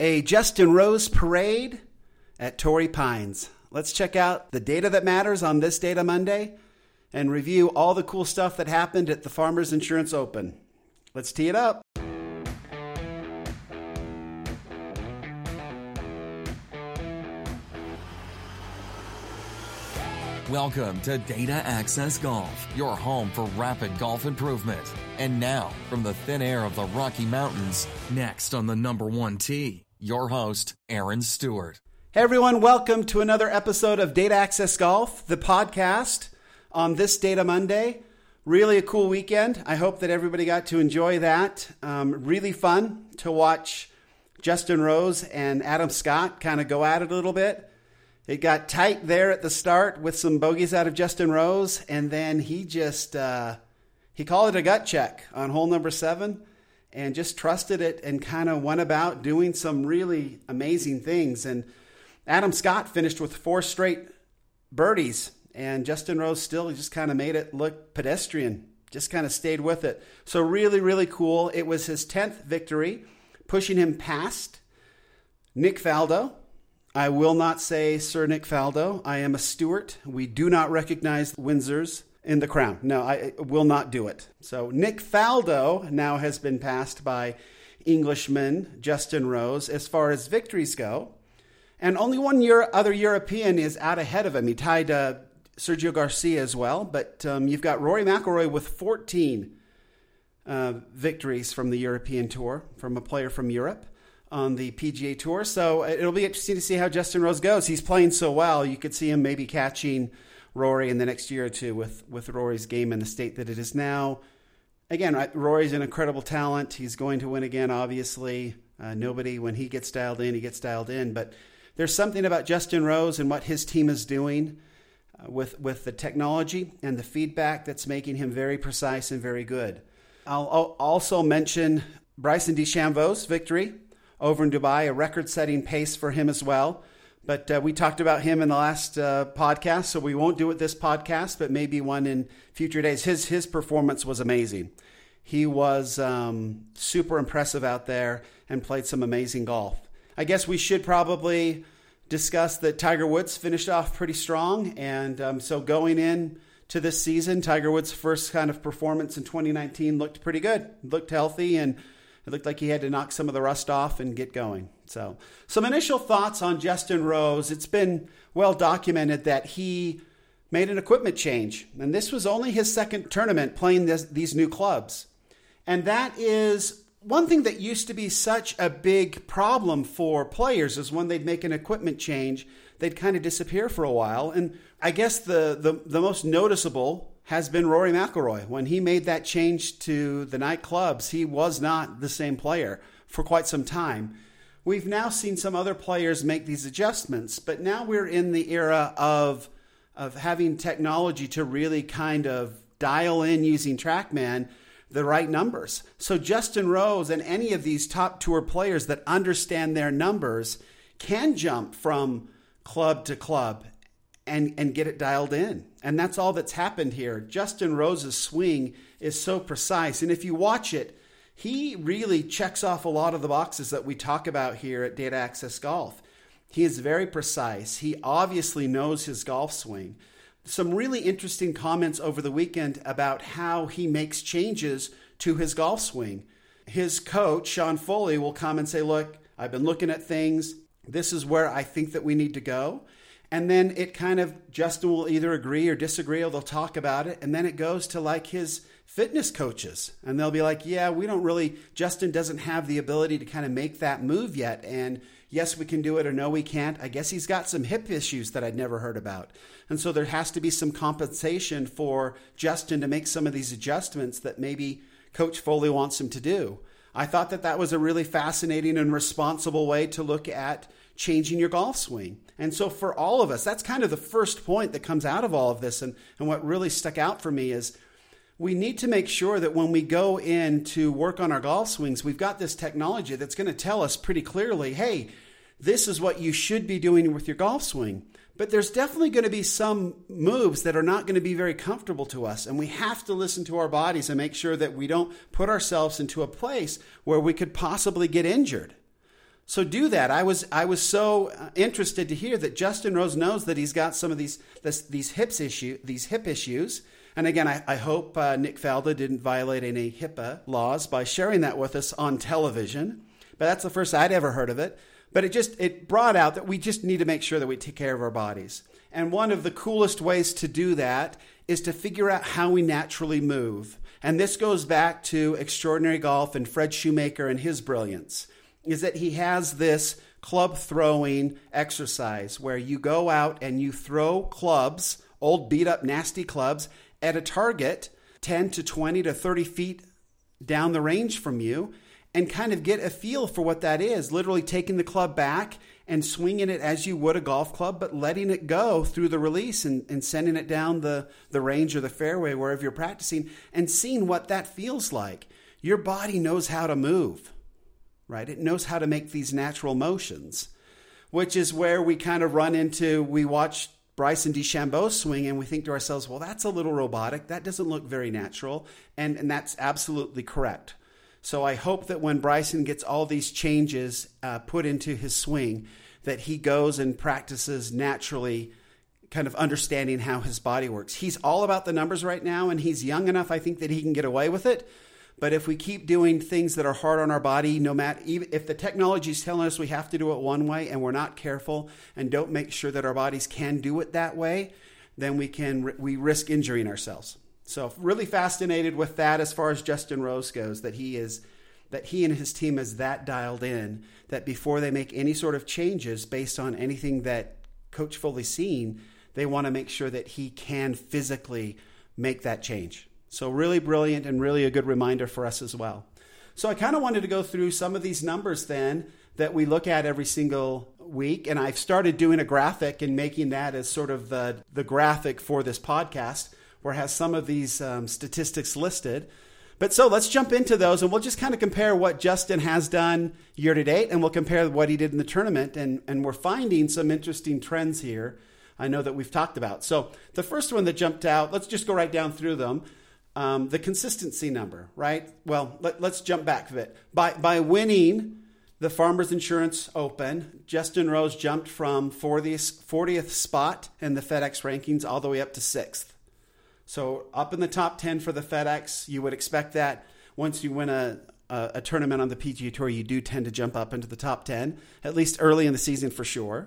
a Justin Rose parade at Torrey Pines. Let's check out the data that matters on this Data Monday and review all the cool stuff that happened at the Farmers Insurance Open. Let's tee it up. Welcome to Data Access Golf, your home for rapid golf improvement. And now, from the thin air of the Rocky Mountains, next on the number one tee, your host, Aaron Stewart. Hey everyone, welcome to another episode of Data Access Golf, the podcast on this Data Monday. Really a cool weekend. I hope that everybody got to enjoy that. Um, really fun to watch Justin Rose and Adam Scott kind of go at it a little bit. It got tight there at the start with some bogeys out of Justin Rose, and then he just uh, he called it a gut check on hole number seven, and just trusted it and kind of went about doing some really amazing things. And Adam Scott finished with four straight birdies, and Justin Rose still just kind of made it look pedestrian. Just kind of stayed with it. So really, really cool. It was his tenth victory, pushing him past Nick Faldo I will not say Sir Nick Faldo. I am a Stewart. We do not recognize Windsors in the crown. No, I will not do it. So Nick Faldo now has been passed by Englishman Justin Rose as far as victories go. And only one Euro- other European is out ahead of him. He tied uh, Sergio Garcia as well. But um, you've got Rory McIlroy with 14 uh, victories from the European Tour from a player from Europe on the PGA Tour. So it'll be interesting to see how Justin Rose goes. He's playing so well. You could see him maybe catching Rory in the next year or two with, with Rory's game in the state that it is now. Again, Rory's an incredible talent. He's going to win again, obviously. Uh, nobody, when he gets dialed in, he gets dialed in. But there's something about Justin Rose and what his team is doing uh, with, with the technology and the feedback that's making him very precise and very good. I'll, I'll also mention Bryson DeChambeau's victory over in Dubai, a record setting pace for him as well. But uh, we talked about him in the last uh, podcast, so we won't do it this podcast, but maybe one in future days. His, his performance was amazing. He was um, super impressive out there and played some amazing golf. I guess we should probably discuss that Tiger Woods finished off pretty strong. And um, so going in to this season, Tiger Woods' first kind of performance in 2019 looked pretty good, looked healthy, and it looked like he had to knock some of the rust off and get going. So, some initial thoughts on Justin Rose. It's been well documented that he made an equipment change, and this was only his second tournament playing this, these new clubs. And that is one thing that used to be such a big problem for players is when they'd make an equipment change, they'd kind of disappear for a while. And I guess the, the, the most noticeable has been Rory McIlroy. When he made that change to the Nike clubs, he was not the same player for quite some time. We've now seen some other players make these adjustments, but now we're in the era of of having technology to really kind of dial in using TrackMan the right numbers. So Justin Rose and any of these top tour players that understand their numbers can jump from club to club and and get it dialed in. And that's all that's happened here. Justin Rose's swing is so precise. And if you watch it, he really checks off a lot of the boxes that we talk about here at Data Access Golf. He is very precise. He obviously knows his golf swing. Some really interesting comments over the weekend about how he makes changes to his golf swing. His coach, Sean Foley, will come and say, Look, I've been looking at things. This is where I think that we need to go. And then it kind of, Justin will either agree or disagree, or they'll talk about it. And then it goes to like his fitness coaches. And they'll be like, yeah, we don't really, Justin doesn't have the ability to kind of make that move yet. And yes, we can do it, or no, we can't. I guess he's got some hip issues that I'd never heard about. And so there has to be some compensation for Justin to make some of these adjustments that maybe Coach Foley wants him to do. I thought that that was a really fascinating and responsible way to look at changing your golf swing. And so for all of us, that's kind of the first point that comes out of all of this. And, and what really stuck out for me is we need to make sure that when we go in to work on our golf swings, we've got this technology that's going to tell us pretty clearly, hey, this is what you should be doing with your golf swing. But there's definitely going to be some moves that are not going to be very comfortable to us. And we have to listen to our bodies and make sure that we don't put ourselves into a place where we could possibly get injured. So do that. I was I was so uh, interested to hear that Justin Rose knows that he's got some of these this, these hips issue these hip issues. And again, I, I hope uh, Nick Faldo didn't violate any HIPAA laws by sharing that with us on television. But that's the first I'd ever heard of it. But it just it brought out that we just need to make sure that we take care of our bodies. And one of the coolest ways to do that is to figure out how we naturally move. And this goes back to extraordinary golf and Fred Shoemaker and his brilliance. Is that he has this club throwing exercise where you go out and you throw clubs, old beat up nasty clubs, at a target 10 to 20 to 30 feet down the range from you and kind of get a feel for what that is. Literally taking the club back and swinging it as you would a golf club, but letting it go through the release and, and sending it down the, the range or the fairway wherever you're practicing and seeing what that feels like. Your body knows how to move, right? It knows how to make these natural motions, which is where we kind of run into, we watch Bryson DeChambeau swing and we think to ourselves, well, that's a little robotic. That doesn't look very natural. And, and that's absolutely correct. So I hope that when Bryson gets all these changes uh, put into his swing, that he goes and practices naturally, kind of understanding how his body works. He's all about the numbers right now, and he's young enough, I think, that he can get away with it. But if we keep doing things that are hard on our body, no matter even if the technology is telling us we have to do it one way, and we're not careful and don't make sure that our bodies can do it that way, then we can we risk injuring ourselves. So really fascinated with that as far as Justin Rose goes, that he is that he and his team is that dialed in that before they make any sort of changes based on anything that Coach Foley's seen, they want to make sure that he can physically make that change. So really brilliant and really a good reminder for us as well. So I kind of wanted to go through some of these numbers then that we look at every single week and I've started doing a graphic and making that as sort of the the graphic for this podcast where it has some of these um, statistics listed. But so let's jump into those and we'll just kind of compare what Justin has done year to date and we'll compare what he did in the tournament. And, and we're finding some interesting trends here I know that we've talked about. So the first one that jumped out, let's just go right down through them. Um, the consistency number, right? Well, let, us jump back a bit. By, by winning the Farmers Insurance Open, Justin Rose jumped from 40th, 40th spot in the FedEx rankings all the way up to sixth. So up in the top 10 for the FedEx, you would expect that once you win a, a, a, tournament on the PGA Tour, you do tend to jump up into the top 10, at least early in the season for sure.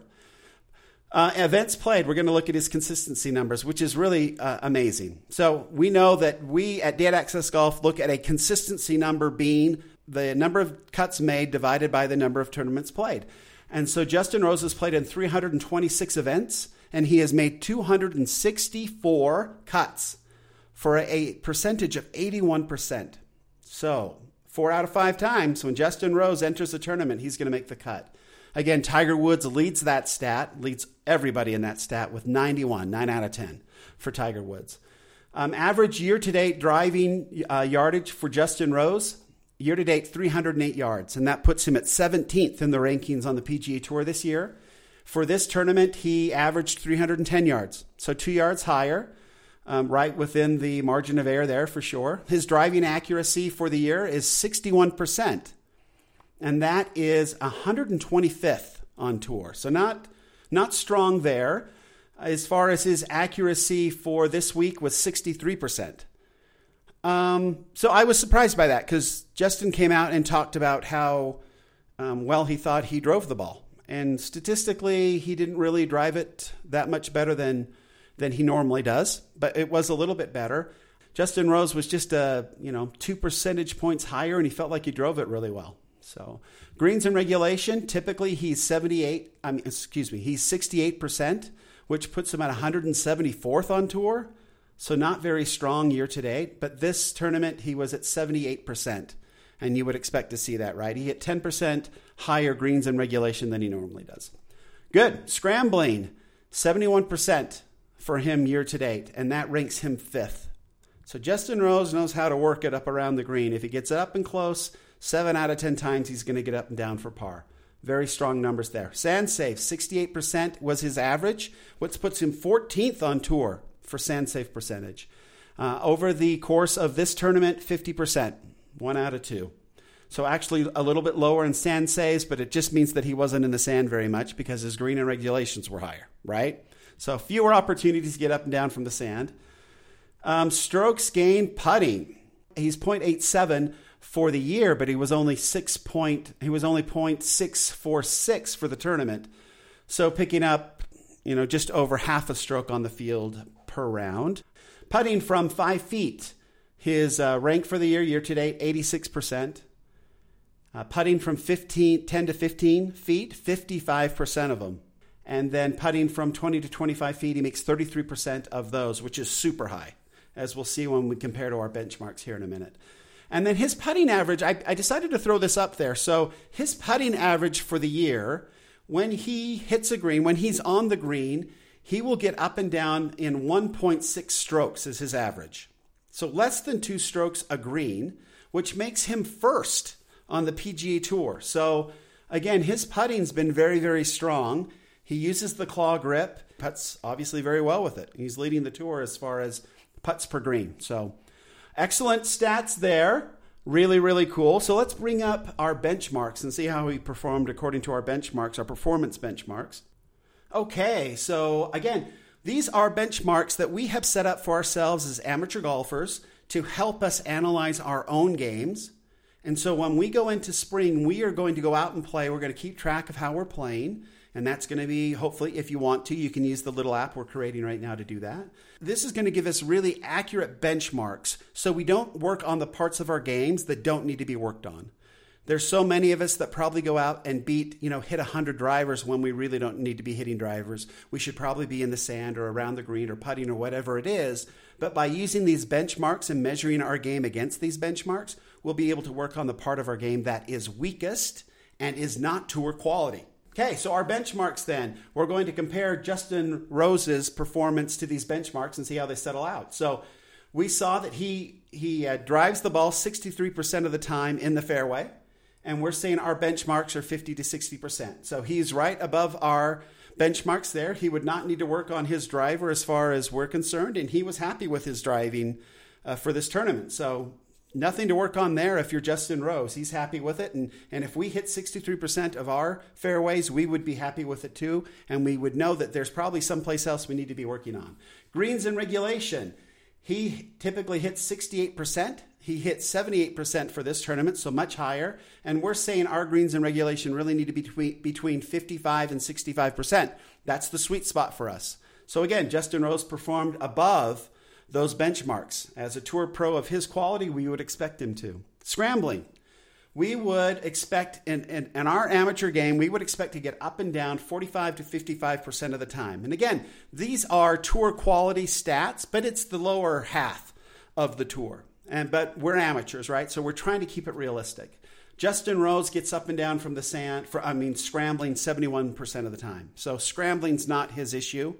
Uh, events played, we're going to look at his consistency numbers, which is really uh, amazing. So we know that we at Data Access Golf look at a consistency number being the number of cuts made divided by the number of tournaments played. And so Justin Rose has played in 326 events and he has made 264 cuts for a percentage of 81%. So, four out of five times when Justin Rose enters a tournament, he's going to make the cut. Again, Tiger Woods leads that stat, leads everybody in that stat with 91, 9 out of 10 for Tiger Woods. Um, average year to date driving uh, yardage for Justin Rose, year to date 308 yards, and that puts him at 17th in the rankings on the PGA Tour this year. For this tournament, he averaged 310 yards, so two yards higher, um, right within the margin of error there for sure. His driving accuracy for the year is 61%, and that is 125th on tour. So not not strong there. As far as his accuracy for this week was 63%. Um, so I was surprised by that because Justin came out and talked about how um, well he thought he drove the ball. And statistically, he didn't really drive it that much better than than he normally does, but it was a little bit better. Justin Rose was just a you know two percentage points higher, and he felt like he drove it really well. So greens and regulation, typically he's 78. I mean, excuse me, he's 68 percent, which puts him at 174th on tour. So not very strong year to date. But this tournament, he was at 78 percent and you would expect to see that, right? He hit 10% higher greens in regulation than he normally does. Good. Scrambling, 71% for him year to date, and that ranks him fifth. So Justin Rose knows how to work it up around the green. If he gets it up and close, seven out of 10 times he's going to get up and down for par. Very strong numbers there. Sand safe, 68% was his average, which puts him 14th on tour for sand safe percentage. Uh, over the course of this tournament, 50% one out of two. So actually a little bit lower in sand saves, but it just means that he wasn't in the sand very much because his green and regulations were higher, right? So fewer opportunities to get up and down from the sand. Um, strokes gained putting. He's 0.87 for the year, but he was only six point he was only 0.646 for the tournament. So picking up, you know, just over half a stroke on the field per round. Putting from five feet. His uh, rank for the year, year to date, 86%. Uh, putting from 15, 10 to 15 feet, 55% of them. And then putting from 20 to 25 feet, he makes 33% of those, which is super high, as we'll see when we compare to our benchmarks here in a minute. And then his putting average, I, I decided to throw this up there. So his putting average for the year, when he hits a green, when he's on the green, he will get up and down in 1.6 strokes as his average. So less than two strokes a green, which makes him first on the PGA Tour. So again, his putting's been very, very strong. He uses the claw grip, puts obviously very well with it. He's leading the tour as far as putts per green. So excellent stats there. Really, really cool. So let's bring up our benchmarks and see how we performed according to our benchmarks, our performance benchmarks. Okay, so again, these are benchmarks that we have set up for ourselves as amateur golfers to help us analyze our own games and so when we go into spring, we are going to go out and play. We're going to keep track of how we're playing. And that's going to be, hopefully, if you want to, you can use the little app we're creating right now to do that. This is going to give us really accurate benchmarks so we don't work on the parts of our games that don't need to be worked on. There's so many of us that probably go out and beat, you know, hit 100 drivers when we really don't need to be hitting drivers. We should probably be in the sand or around the green or putting or whatever it is. But by using these benchmarks and measuring our game against these benchmarks, we'll be able to work on the part of our game that is weakest and is not tour quality. Okay, so our benchmarks then. We're going to compare Justin Rose's performance to these benchmarks and see how they settle out. So we saw that he he uh, drives the ball 63% of the time in the fairway, and we're saying our benchmarks are 50 to 60%. So he's right above our benchmarks there. He would not need to work on his driver as far as we're concerned, and he was happy with his driving uh, for this tournament. So nothing to work on there if you're Justin Rose. He's happy with it. And, and if we hit 63% of our fairways, we would be happy with it too. And we would know that there's probably someplace else we need to be working on. Greens and regulation. He typically hits 68%. He hit 78% for this tournament, so much higher. And we're saying our greens and regulation really need to be between, between 55 and 65%. That's the sweet spot for us. So again, Justin Rose performed above those benchmarks. As a tour pro of his quality, we would expect him to. Scrambling. We would expect, in, in, in, our amateur game, we would expect to get up and down 45 to 55% of the time. And again, these are tour quality stats, but it's the lower half of the tour. And, but we're amateurs, right? So we're trying to keep it realistic. Justin Rose gets up and down from the sand, for, I mean, scrambling 71% of the time. So scrambling's not his issue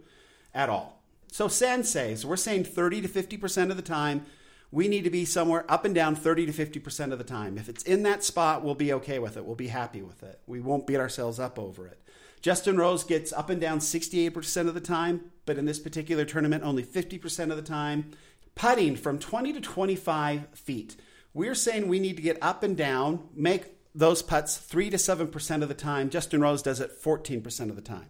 at all. So saves, we're saying 30 to 50% of the time, we need to be somewhere up and down 30 to 50% of the time. If it's in that spot, we'll be okay with it. We'll be happy with it. We won't beat ourselves up over it. Justin Rose gets up and down 68% of the time, but in this particular tournament, only 50% of the time. Putting from 20 to 25 feet. We're saying we need to get up and down, make those putts 3 to 7% of the time. Justin Rose does it 14% of the time.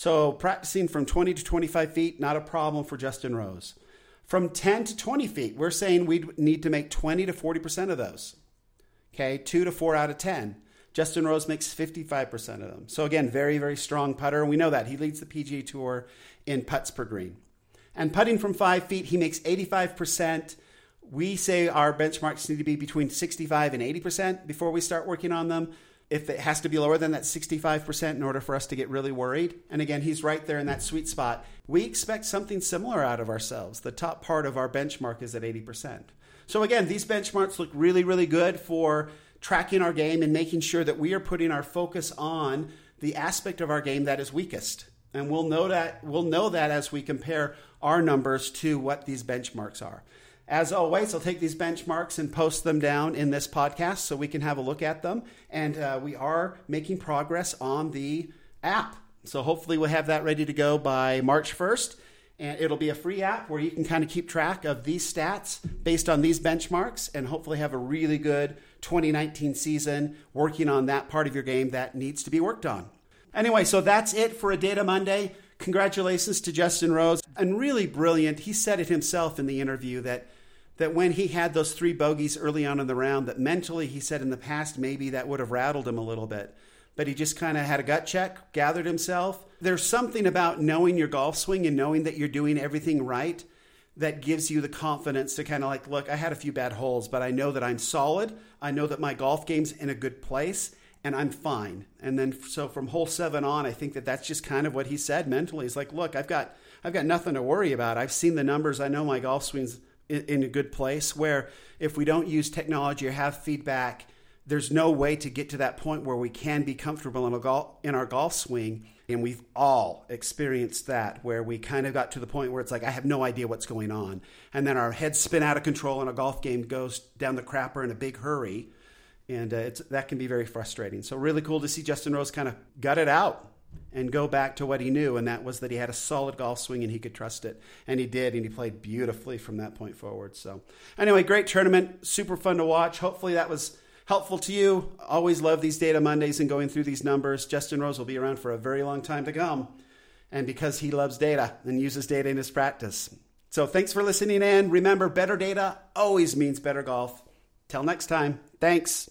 So practicing from 20 to 25 feet, not a problem for Justin Rose. From 10 to 20 feet, we're saying we need to make 20 to 40% of those. Okay, two to four out of 10. Justin Rose makes 55% of them. So again, very, very strong putter. And we know that. He leads the PGA Tour in putts per green. And putting from five feet, he makes 85%. We say our benchmarks need to be between 65 and 80% before we start working on them if it has to be lower than that 65% in order for us to get really worried. And again, he's right there in that sweet spot. We expect something similar out of ourselves. The top part of our benchmark is at 80%. So again, these benchmarks look really, really good for tracking our game and making sure that we are putting our focus on the aspect of our game that is weakest. And we'll know that we'll know that as we compare our numbers to what these benchmarks are. As always, I'll take these benchmarks and post them down in this podcast so we can have a look at them. And uh, we are making progress on the app. So hopefully, we'll have that ready to go by March 1st. And it'll be a free app where you can kind of keep track of these stats based on these benchmarks and hopefully have a really good 2019 season, working on that part of your game that needs to be worked on. Anyway, so that's it for a Data Monday. Congratulations to Justin Rose. And really brilliant. He said it himself in the interview that that when he had those three bogeys early on in the round, that mentally he said in the past maybe that would have rattled him a little bit. But he just kind of had a gut check, gathered himself. There's something about knowing your golf swing and knowing that you're doing everything right that gives you the confidence to kind of like, look, I had a few bad holes, but I know that I'm solid. I know that my golf game's in a good place and I'm fine. And then so from hole seven on, I think that that's just kind of what he said mentally. He's like, look, I've got I've got nothing to worry about. I've seen the numbers. I know my golf swing's in, a good place. Where if we don't use technology or have feedback, there's no way to get to that point where we can be comfortable in golf in our golf swing. And we've all experienced that where we kind of got to the point where it's like, I have no idea what's going on. And then our heads spin out of control and a golf game goes down the crapper in a big hurry and uh, that can be very frustrating. So really cool to see Justin Rose kind of gut it out and go back to what he knew, and that was that he had a solid golf swing and he could trust it, and he did, and he played beautifully from that point forward. So anyway, great tournament, super fun to watch. Hopefully that was helpful to you. Always love these data Mondays and going through these numbers. Justin Rose will be around for a very long time to come, and because he loves data and uses data in his practice. So thanks for listening in. Remember, better data always means better golf. Till next time, thanks.